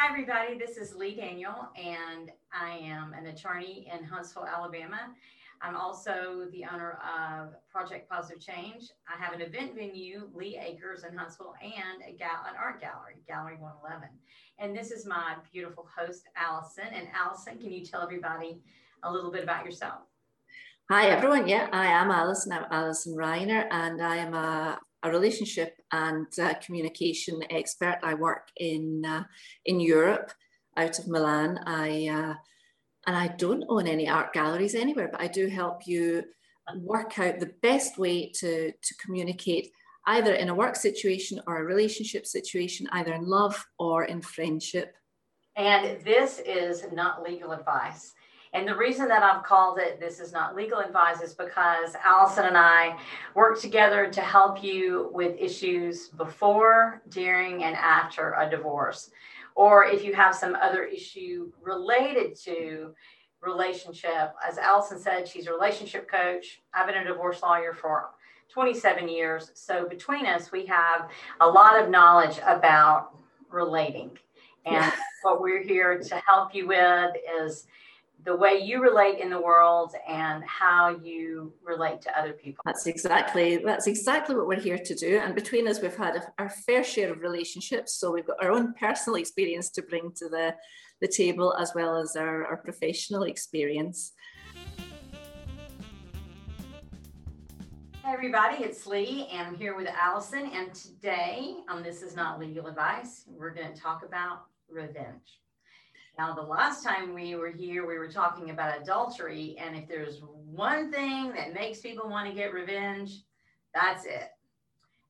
Hi, everybody. This is Lee Daniel, and I am an attorney in Huntsville, Alabama. I'm also the owner of Project Positive Change. I have an event venue, Lee Acres in Huntsville, and a gal- an art gallery, Gallery 111. And this is my beautiful host, Allison. And Allison, can you tell everybody a little bit about yourself? Hi, everyone. Yeah, I am Allison. I'm Allison Reiner, and I am a, a relationship and uh, communication expert. I work in uh, in Europe, out of Milan. I uh, and I don't own any art galleries anywhere, but I do help you work out the best way to, to communicate either in a work situation or a relationship situation, either in love or in friendship. And this is not legal advice. And the reason that I've called it This is Not Legal Advice is because Allison and I work together to help you with issues before, during, and after a divorce or if you have some other issue related to relationship. As Allison said, she's a relationship coach. I've been a divorce lawyer for 27 years. So between us, we have a lot of knowledge about relating. And what we're here to help you with is the way you relate in the world and how you relate to other people. That's exactly that's exactly what we're here to do. And between us, we've had a, our fair share of relationships, so we've got our own personal experience to bring to the the table as well as our, our professional experience. Hey everybody, it's Lee, and I'm here with Allison. And today on This Is Not Legal Advice, we're going to talk about revenge. Now, the last time we were here, we were talking about adultery. And if there's one thing that makes people want to get revenge, that's it.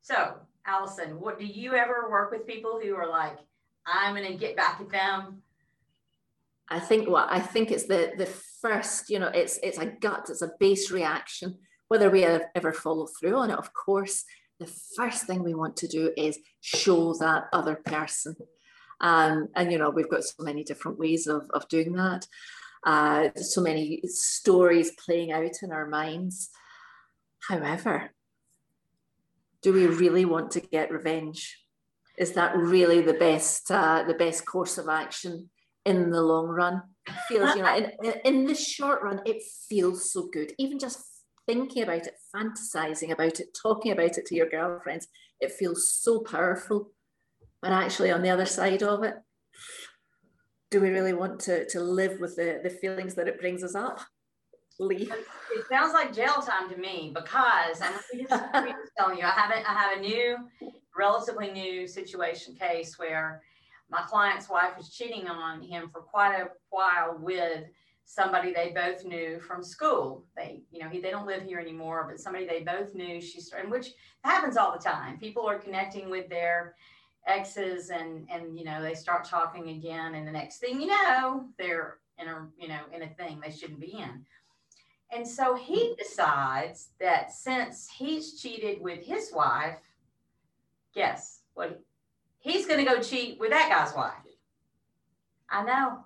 So, Allison, what do you ever work with people who are like, I'm going to get back at them? I think what well, I think it's the the first, you know, it's it's a gut, it's a base reaction. Whether we ever follow through on it, of course, the first thing we want to do is show that other person um, and, you know, we've got so many different ways of, of doing that. Uh, so many stories playing out in our minds. However, do we really want to get revenge? Is that really the best uh, the best course of action in the long run? Feels, you know, in, in the short run, it feels so good. Even just thinking about it, fantasizing about it, talking about it to your girlfriends, it feels so powerful. But actually, on the other side of it, do we really want to, to live with the, the feelings that it brings us up? Lee. It sounds like jail time to me because I'm just, telling you, I have a, I have a new, relatively new situation case where my client's wife was cheating on him for quite a while with somebody they both knew from school. They, you know, he, they don't live here anymore, but somebody they both knew. She's, and which happens all the time. People are connecting with their exes and and you know they start talking again and the next thing you know they're in a you know in a thing they shouldn't be in. And so he mm-hmm. decides that since he's cheated with his wife guess what? He's going to go cheat with that guy's wife. I know.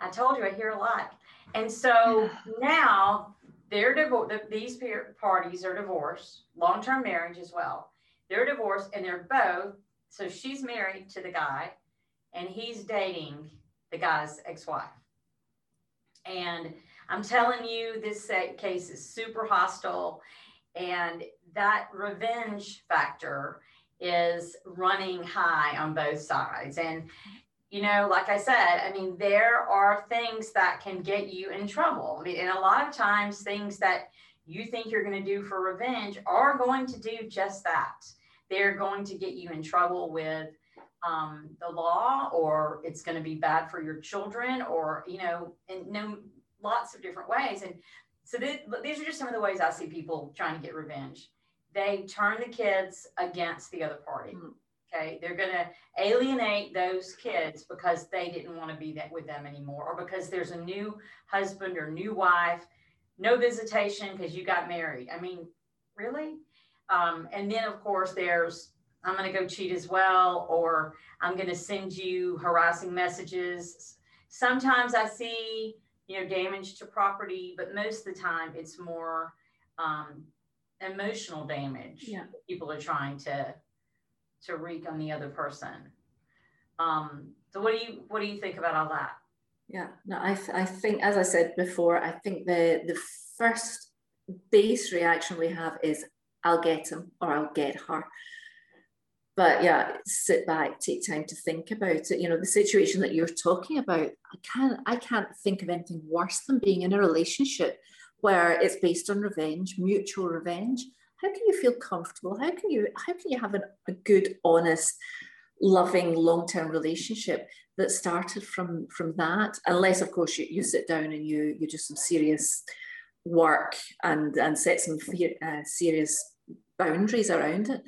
I told you i hear a lot. And so now they're divorced these parties are divorced long-term marriage as well. They're divorced and they're both so she's married to the guy and he's dating the guy's ex-wife. And i'm telling you this case is super hostile and that revenge factor is running high on both sides. And you know like i said i mean there are things that can get you in trouble. I mean, and a lot of times things that you think you're going to do for revenge are going to do just that they're going to get you in trouble with um, the law or it's going to be bad for your children or you know in no lots of different ways. And so th- these are just some of the ways i see people trying to get revenge. They turn the kids against the other party mm-hmm. okay? They're going to alienate those kids because they didn't want to be that with them anymore or because there's a new husband or new wife. No visitation because you got married. I mean really um, and then, of course, there's I'm going to go cheat as well, or I'm going to send you harassing messages. Sometimes I see, you know, damage to property, but most of the time it's more um, emotional damage. Yeah. People are trying to to wreak on the other person. Um, so what do you what do you think about all that? Yeah, no, I, I think as I said before, I think the the first base reaction we have is I'll get him or I'll get her. But yeah, sit back, take time to think about it. You know, the situation that you're talking about, I can't I can't think of anything worse than being in a relationship where it's based on revenge, mutual revenge. How can you feel comfortable? How can you how can you have an, a good, honest, loving long-term relationship that started from from that? Unless, of course, you, you sit down and you you do some serious work and and set some uh, serious boundaries around it.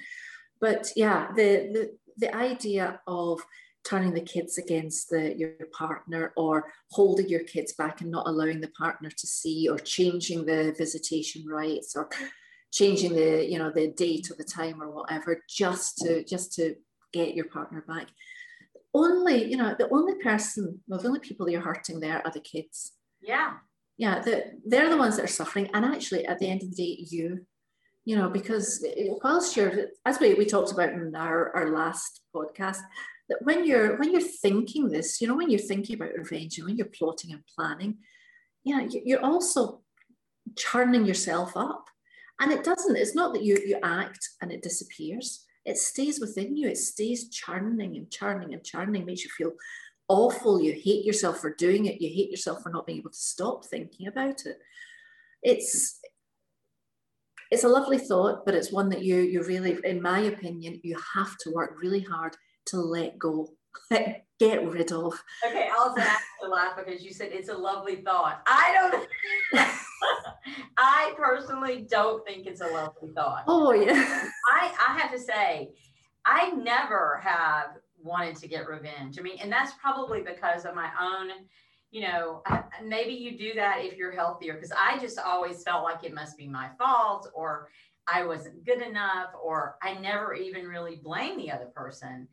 But yeah, the the the idea of turning the kids against the, your partner or holding your kids back and not allowing the partner to see or changing the visitation rights or changing the you know the date or the time or whatever just to just to get your partner back. Only you know the only person well, the only people you're hurting there are the kids. Yeah yeah the, they're the ones that are suffering. And actually at the end of the day you you know because whilst you're as we, we talked about in our, our last podcast that when you're when you're thinking this you know when you're thinking about revenge and when you're plotting and planning yeah you're also churning yourself up. And it doesn't it's not that you you act and it disappears. It stays within you. It stays churning and churning and churning makes you feel awful. You hate yourself for doing it. You hate yourself for not being able to stop thinking about it. It's it's a lovely thought but it's one that you you really in my opinion you have to work really hard to let go get rid of. Okay i'll have to laugh because you said it's a lovely thought. I don't I personally don't think it's a lovely thought. Oh yeah. I I have to say, I never have wanted to get revenge. I mean, and that's probably because of my own, you know, maybe you do that if you're healthier because I just always felt like it must be my fault or I wasn't good enough or I never even really blame the other person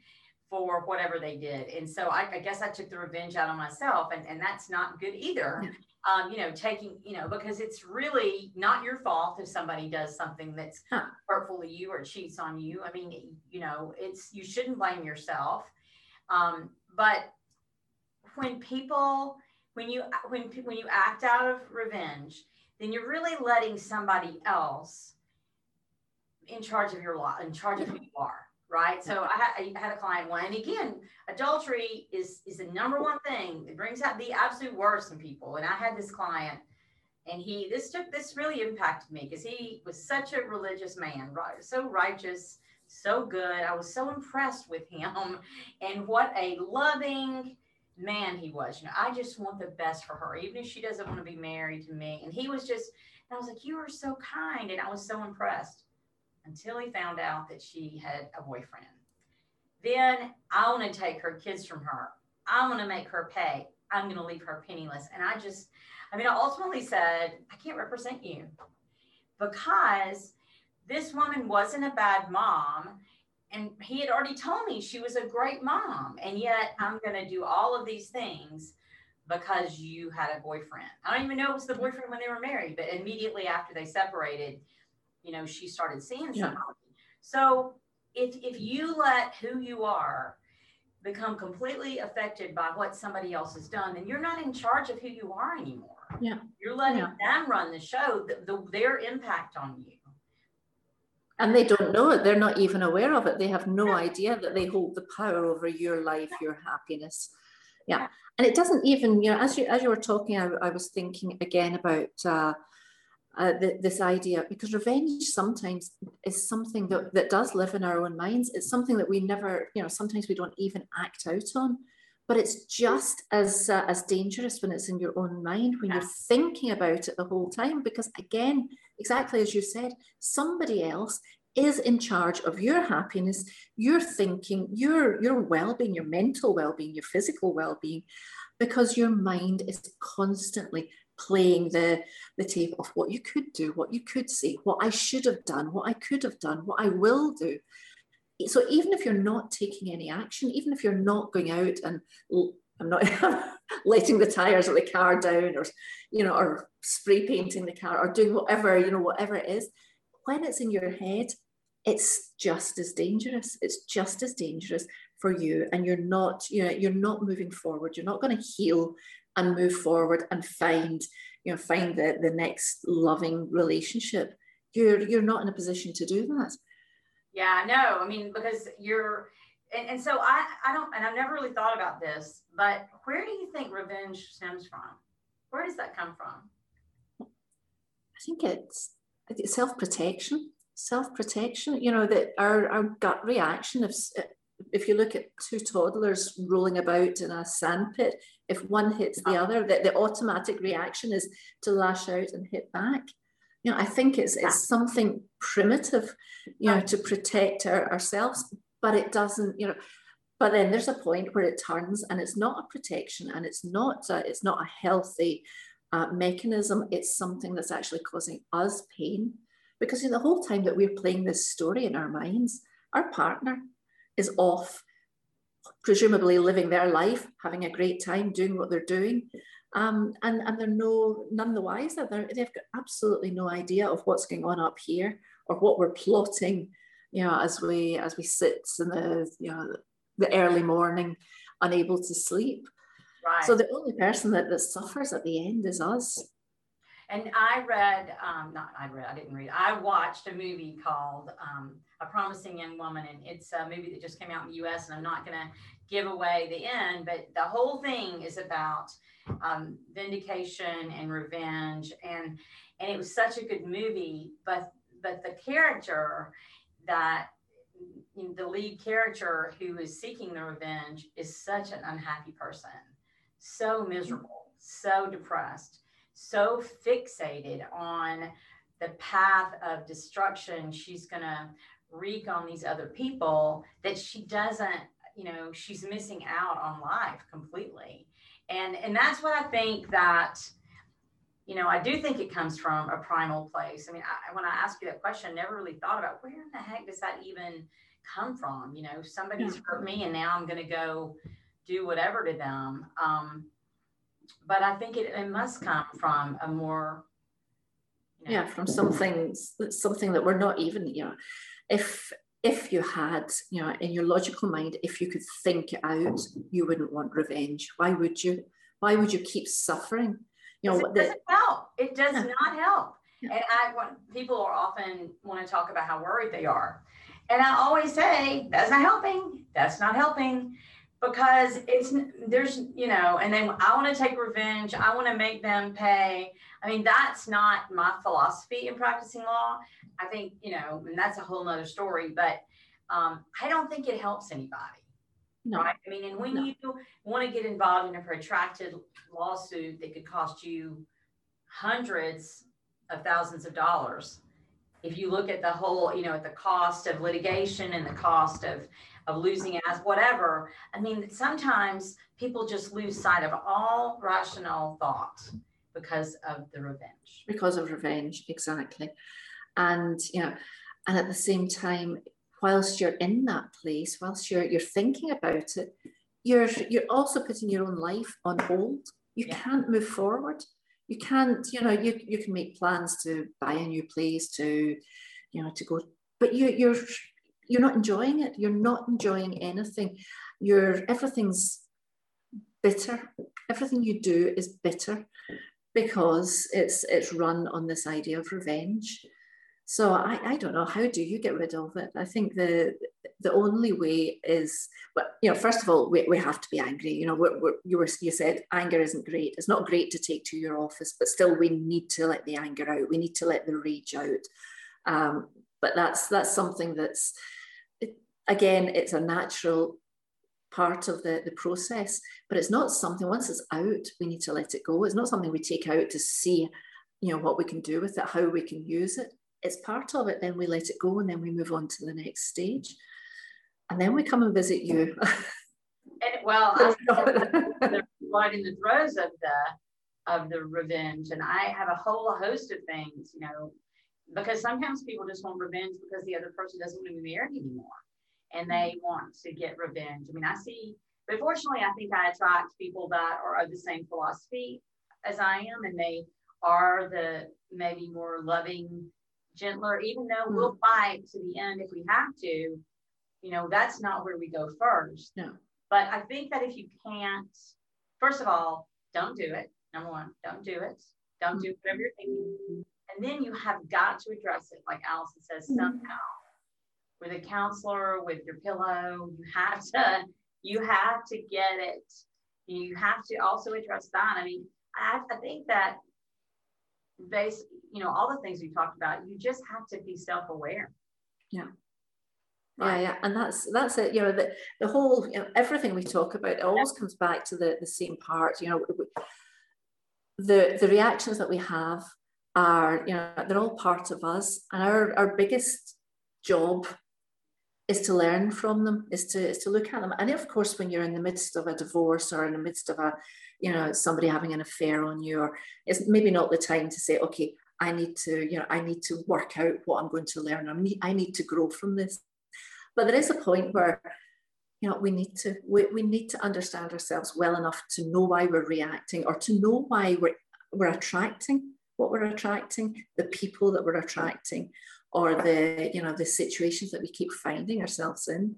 for whatever they did. And so I, I, guess I took the revenge out on myself and, and that's not good either. Yeah um, you know, taking, you know, because it's really not your fault if somebody does something that's huh. hurtful to you or cheats on you. I mean, you know, it's you shouldn't blame yourself. Um, but when people, when you when when you act out of revenge, then you're really letting somebody else in charge of your life, in charge of who you are right? So I had, I had a client one, and again, adultery is is the number one thing that brings out the absolute worst in people. And I had this client, and he this took this really impacted me because he was such a religious man, right? So righteous, so good. I was so impressed with him, and what a loving man he was. You know, I just want the best for her, even if she doesn't want to be married to me. And he was just, and I was like, you are so kind, and I was so impressed until he found out that she had a boyfriend. Then I want to take her kids from her. I want to make her pay. I'm going to leave her penniless. And I just, I mean, I ultimately said, I can't represent you because this woman wasn't a bad mom. And he had already told me she was a great mom. And yet I'm going to do all of these things because you had a boyfriend. I don't even know it was the boyfriend when they were married, but immediately after they separated, you know, she started seeing somebody. So if if you let who you are become completely affected by what somebody else has done, then you're not in charge of who you are anymore. Yeah. You're letting yeah. them run the show, the, the, their impact on you. And they don't know it. They're not even aware of it. They have no idea that they hold the power over your life, your happiness. Yeah. And it doesn't even, you know, as you as you were talking, I, I was thinking again about uh, uh, the, this idea because revenge sometimes is something that, that does live in our own minds it's something that we never you know sometimes we don't even act out on but it's just as uh, as dangerous when it's in your own mind when yeah. you're thinking about it the whole time because again exactly as you said somebody else is in charge of your happiness your thinking your your well-being your mental well-being your physical well-being because your mind is constantly playing the, the tape of what you could do, what you could say, what I should have done, what I could have done, what I will do. So even if you're not taking any action, even if you're not going out and I'm not letting the tires of the car down or, you know, or spray painting the car or doing whatever, you know, whatever it is, when it's in your head, it's just as dangerous. It's just as dangerous for you, and you're not, you know, you're not moving forward. You're not going to heal and move forward and find, you know, find the, the next loving relationship. You're you're not in a position to do that. Yeah, no, I mean, because you're and, and so I I don't and I've never really thought about this, but where do you think revenge stems from? Where does that come from? I think it's, it's self-protection. Self-protection. You know that our, our gut reaction if if you look at two toddlers rolling about in a sandpit, if one hits the other, that the automatic reaction is to lash out and hit back. You know, I think it's it's something primitive, you know, to protect our, ourselves, but it doesn't, you know. But then there's a point where it turns, and it's not a protection, and it's not a, it's not a healthy uh, mechanism. It's something that's actually causing us pain, because in the whole time that we're playing this story in our minds, our partner is off, presumably living their life, having a great time, doing what they're doing. Um, and, and they're no none the wiser. They're, they've got absolutely no idea of what's going on up here or what we're plotting, you know, as we as we sit in the you know the early morning, unable to sleep. Right. So the only person that, that suffers at the end is us. And I read, um, not I read, I didn't read, I watched a movie called um, A Promising Young Woman. And it's a movie that just came out in the US. And I'm not going to give away the end, but the whole thing is about um, vindication and revenge. And, and it was such a good movie. But, but the character that the lead character who is seeking the revenge is such an unhappy person, so miserable, so depressed so fixated on the path of destruction she's going to wreak on these other people that she doesn't you know she's missing out on life completely. And and that's what i think that you know i do think it comes from a primal place. I mean I, when i ask you that question I never really thought about where in the heck does that even come from? You know somebody's yeah. hurt me and now i'm going to go do whatever to them. Um, but I think it, it must come from a more you know, yeah from something something that we're not even you know if if you had you know in your logical mind if you could think it out you wouldn't want revenge. Why would you? Why would you keep suffering? You know it doesn't help. It does yeah. not help. Yeah. and i want people are often want to talk about how worried they are. And i always say that's not helping. That's not helping because it's there's you know and then i want to take revenge i want to make them pay i mean that's not my philosophy in practicing law i think you know and that's a whole nother story but um, i don't think it helps anybody no. right i mean and when no. you want to get involved in a protracted lawsuit that could cost you hundreds of thousands of dollars if you look at the whole you know at the cost of litigation and the cost of of losing as whatever. I mean, sometimes people just lose sight of all rational thought because of the revenge. Because of revenge, exactly. And you know, and at the same time, whilst you're in that place, whilst you're you're thinking about it, you're you're also putting your own life on hold. You yeah. can't move forward. You can't, you know, you, you can make plans to buy a new place, to, you know, to go, but you you're you're not enjoying it. You're not enjoying anything. You're everything's bitter. Everything you do is bitter because it's it's run on this idea of revenge. So I, I don't know how do you get rid of it. I think the the only way is, but you know, first of all, we, we have to be angry. You know, we're, we're, you were you said anger isn't great. It's not great to take to your office, but still we need to let the anger out. We need to let the rage out. Um, but that's that's something that's again, it's a natural part of the, the process, but it's not something, once it's out, we need to let it go. It's not something we take out to see, you know, what we can do with it, how we can use it. It's part of it, then we let it go and then we move on to the next stage. And then we come and visit you. and well, I'm right in the throes of the of the revenge. And I have a whole host of things, you know, because sometimes people just want revenge because the other person doesn't want to be married anymore and they want to get revenge. I mean, I see, but fortunately, I think I attract people that are of the same philosophy as I am, and they are the maybe more loving gentler, even though mm. we'll fight to the end if we have to. You know, that's not where we go first. No. But I think that if you can't, first of all, don't do it. Number one, don't do it. Don't do whatever you're thinking. And then you have got to address it, like Allison says, mm-hmm. somehow with a counselor, with your pillow. You have to, you have to get it. You have to also address that. I mean, I, I think that base, you know, all the things we talked about, you just have to be self-aware. Yeah. Yeah, yeah, and that's that's it. You know, the the whole you know, everything we talk about always comes back to the the same part. You know, the the reactions that we have are you know they're all part of us, and our our biggest job is to learn from them, is to, is to look at them. And of course, when you're in the midst of a divorce or in the midst of a, you know, somebody having an affair on you, or it's maybe not the time to say, okay, I need to, you know, I need to work out what I'm going to learn. I need, I need to grow from this. But there is a point where, you know, we need to we, we need to understand ourselves well enough to know why we're reacting or to know why we're we're attracting what we're attracting, the people that we're attracting, or the you know the situations that we keep finding ourselves in.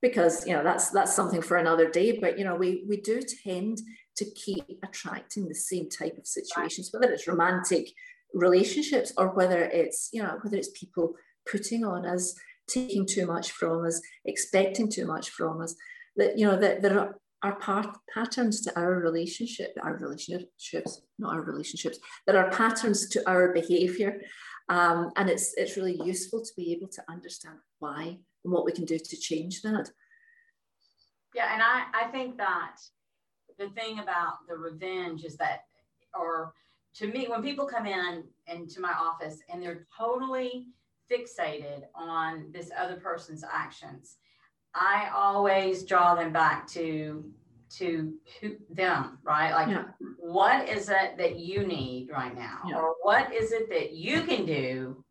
Because you know that's that's something for another day but you know we we do tend to keep attracting the same type of situations whether it's romantic relationships or whether it's you know whether it's people putting on us taking too much from us expecting too much from us that you know that there are, part, patterns to our relationship our relationships not our relationships there are patterns to our behavior um, and it's, it's really useful to be able to understand why and what we can do to change that. Yeah, and I, I think that the thing about the revenge is that, or to me, when people come in into my office and they're totally fixated on this other person's actions, I always draw them back to to them, right? Like, yeah. what is it that you need right now, yeah. or what is it that you can do?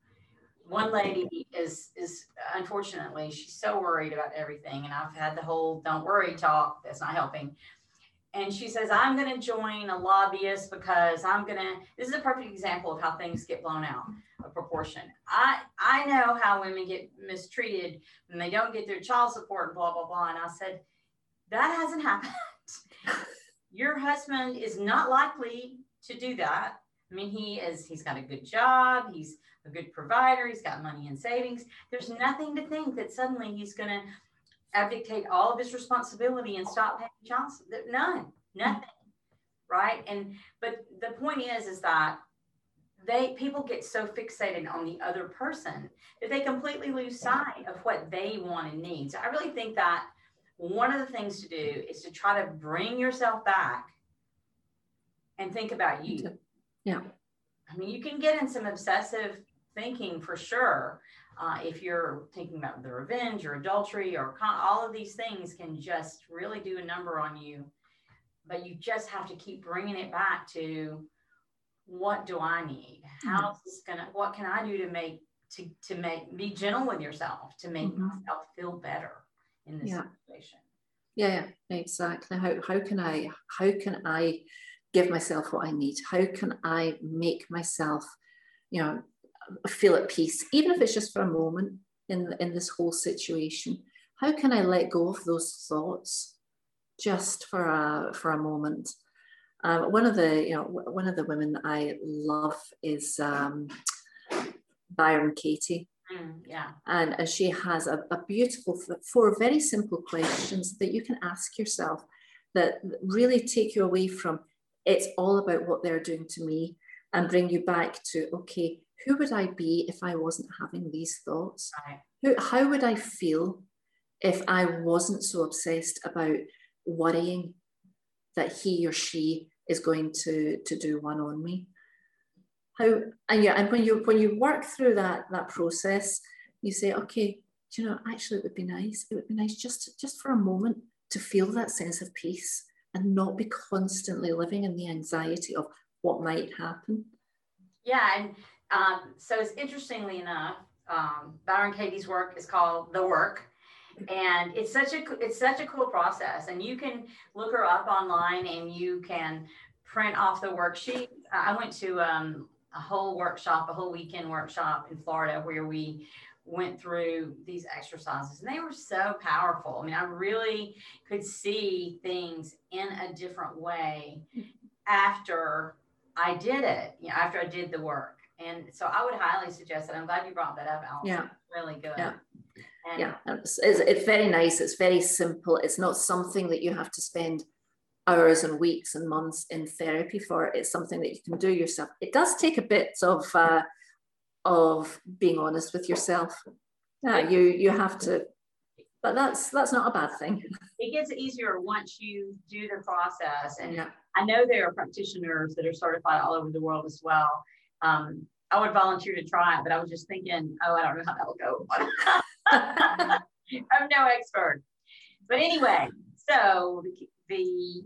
One lady is is unfortunately she's so worried about everything, and I've had the whole "don't worry" talk. That's not helping. And she says, "I'm going to join a lobbyist because I'm going to." This is a perfect example of how things get blown out of proportion. I I know how women get mistreated when they don't get their child support and blah blah blah. And I said, that hasn't happened. Your husband is not likely to do that. I mean, he is, he's got a good job. He's a good provider. He's got money in savings. There's nothing to think that suddenly he's to abdicate all of his responsibility and stop paying child support. None, nothing. Right. And, but the point is, is that they, people get so fixated on the other person that they completely lose sight of what they want and need. So I really think that one of the things to do is to try to bring yourself back and think about you. Yeah. I mean, you can get in some obsessive thinking for sure. Uh, if you're thinking about the revenge or adultery or con- all of these things can just really do a number on you. But you just have to keep bringing it back to what do I need? How's this gonna? What can I do to make to to make be gentle with yourself to make mm-hmm. myself feel better? in this yeah. situation. Yeah, exactly. How how can I how can I give myself what I need? How can I make myself, you know, feel at peace, even if it's just for a moment in in this whole situation? How can I let go of those thoughts just for a for a moment? Um, one of the you know one of the women I love is um, Byron Katie, Mm, yeah. And, and she has a, a beautiful four very simple questions that you can ask yourself that really take you away from it's all about what they're doing to me and bring you back to okay who would i be if i wasn't having these thoughts right. who, how would i feel if i wasn't so obsessed about worrying that he or she is going to to do one on me. How and yeah and when you when you work through that that process you say okay you know actually it would be nice it would be nice just just for a moment to feel that sense of peace and not be constantly living in the anxiety of what might happen. Yeah and um, so it's interestingly enough um, byron katie's work is called the work and it's such a it's such a cool process and you can look her up online and you can print off the worksheet i went to um, a whole workshop, a whole weekend workshop in Florida where we went through these exercises and they were so powerful. I mean, I really could see things in a different way after I did it, you know, after I did the work. And so I would highly suggest that. I'm glad you brought that up, Allison. Yeah. Really good. Yeah. And yeah. It's, it's, very nice. It's very simple. It's not something that you have to spend hours and weeks and months in therapy for. It's something that you can do yourself. It does take a bit of, uh, of being honest with yourself. Yeah, you you have to, but that's that's not a bad thing. It gets easier once you do the process, and yeah. I know there are practitioners that are certified all over the world as well. Um, I would volunteer to try it, but I was just thinking, oh, I don't know how that will go. I'm no expert, but anyway, so the, the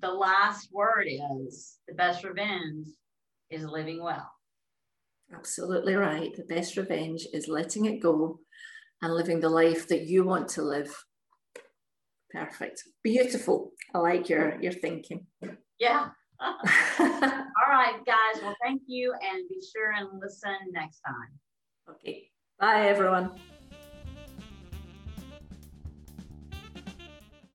the last word is the best revenge is living well. Absolutely right. The best revenge is letting it go and living the life that you want to live. Perfect. Beautiful. I like your your thinking. Yeah. All right, guys. Well, thank you and be sure and listen next time. Okay. Bye everyone.